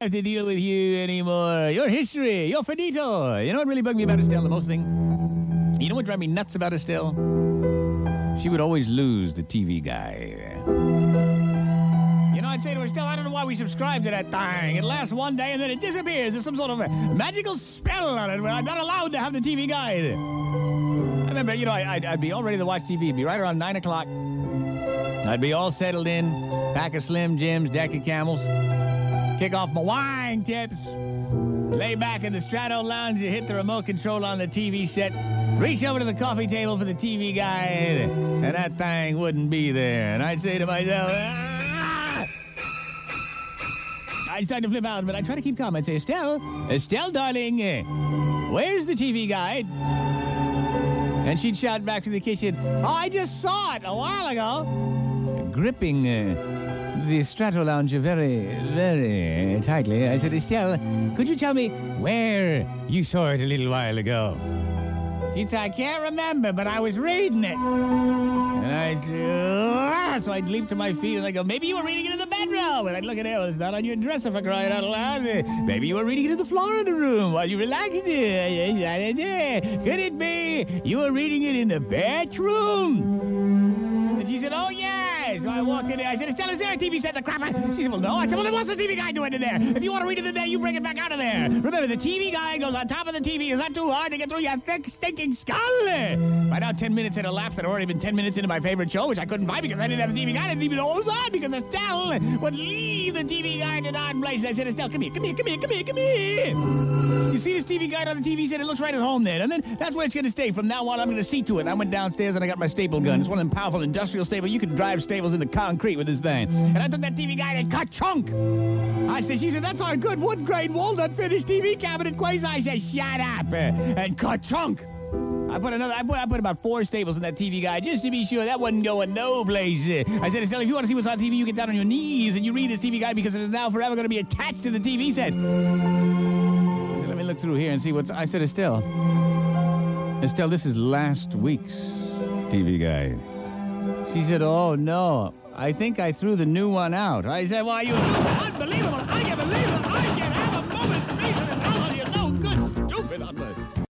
have to deal with you anymore. Your history, your finito. You know what really bugged me about Estelle the most thing? You know what drove me nuts about Estelle? She would always lose the TV guide. You know, I'd say to her, Estelle, I don't know why we subscribe to that thing. It lasts one day and then it disappears. There's some sort of magical spell on it where I'm not allowed to have the TV guide. I remember, you know, I'd, I'd be all ready to watch TV. It'd be right around 9 o'clock. I'd be all settled in, pack of Slim Jims, deck of Camels, kick off my wine tips, lay back in the Strato Lounge, and hit the remote control on the TV set, reach over to the coffee table for the TV guide, and that thing wouldn't be there. And I'd say to myself, ah! I'd start to flip out, but I'd try to keep calm. I'd say, Estelle, Estelle, darling, eh, where's the TV guide? And she'd shout back to the kitchen, Oh, I just saw it a while ago. Gripping uh, the Strato Lounge very, very tightly, I said, Estelle, could you tell me where you saw it a little while ago? She said, I can't remember, but I was reading it. And I said, "Ah," so I'd leap to my feet and I'd go, maybe you were reading it in the bedroom. And I'd look at it, well, it's not on your dresser for crying out loud. Maybe you were reading it on the floor of the room while you relaxed. Could it be you were reading it in the bedroom? And she said, oh, So I walked in there. I said, Estelle, is there a TV set in the crap? She said, well, no. I said, well, then what's the TV guide doing in there? If you want to read it in there, you bring it back out of there. Remember, the TV guide goes on top of the TV. Is that too hard to get through your thick, stinking skull? By now, 10 minutes had elapsed. I'd already been 10 minutes into my favorite show, which I couldn't find because I didn't have the TV guide. I didn't even know what was on because Estelle would leave the TV guide in odd places. I said, Estelle, come here, come here, come here, come here, come here. You see this TV guide on the TV set? It looks right at home then. And then that's where it's going to stay. From now on, I'm going to see to it. I went downstairs and I got my staple gun. It's one of them powerful industrial staples. You can drive staples the concrete with this thing. And I took that TV guide and cut chunk. I said, she said, that's our good wood grain walnut finished TV cabinet, Quasi. I said, shut up uh, and cut chunk. I put another. I put, I put about four staples in that TV guide just to be sure that wasn't going no place. I said, Estelle, if you want to see what's on TV, you get down on your knees and you read this TV guide because it is now forever going to be attached to the TV set. Said, Let me look through here and see what's. I said, Estelle, Estelle, this is last week's TV guide. She said, Oh no, I think I threw the new one out. I said, Well, you unbelievable! I can't believe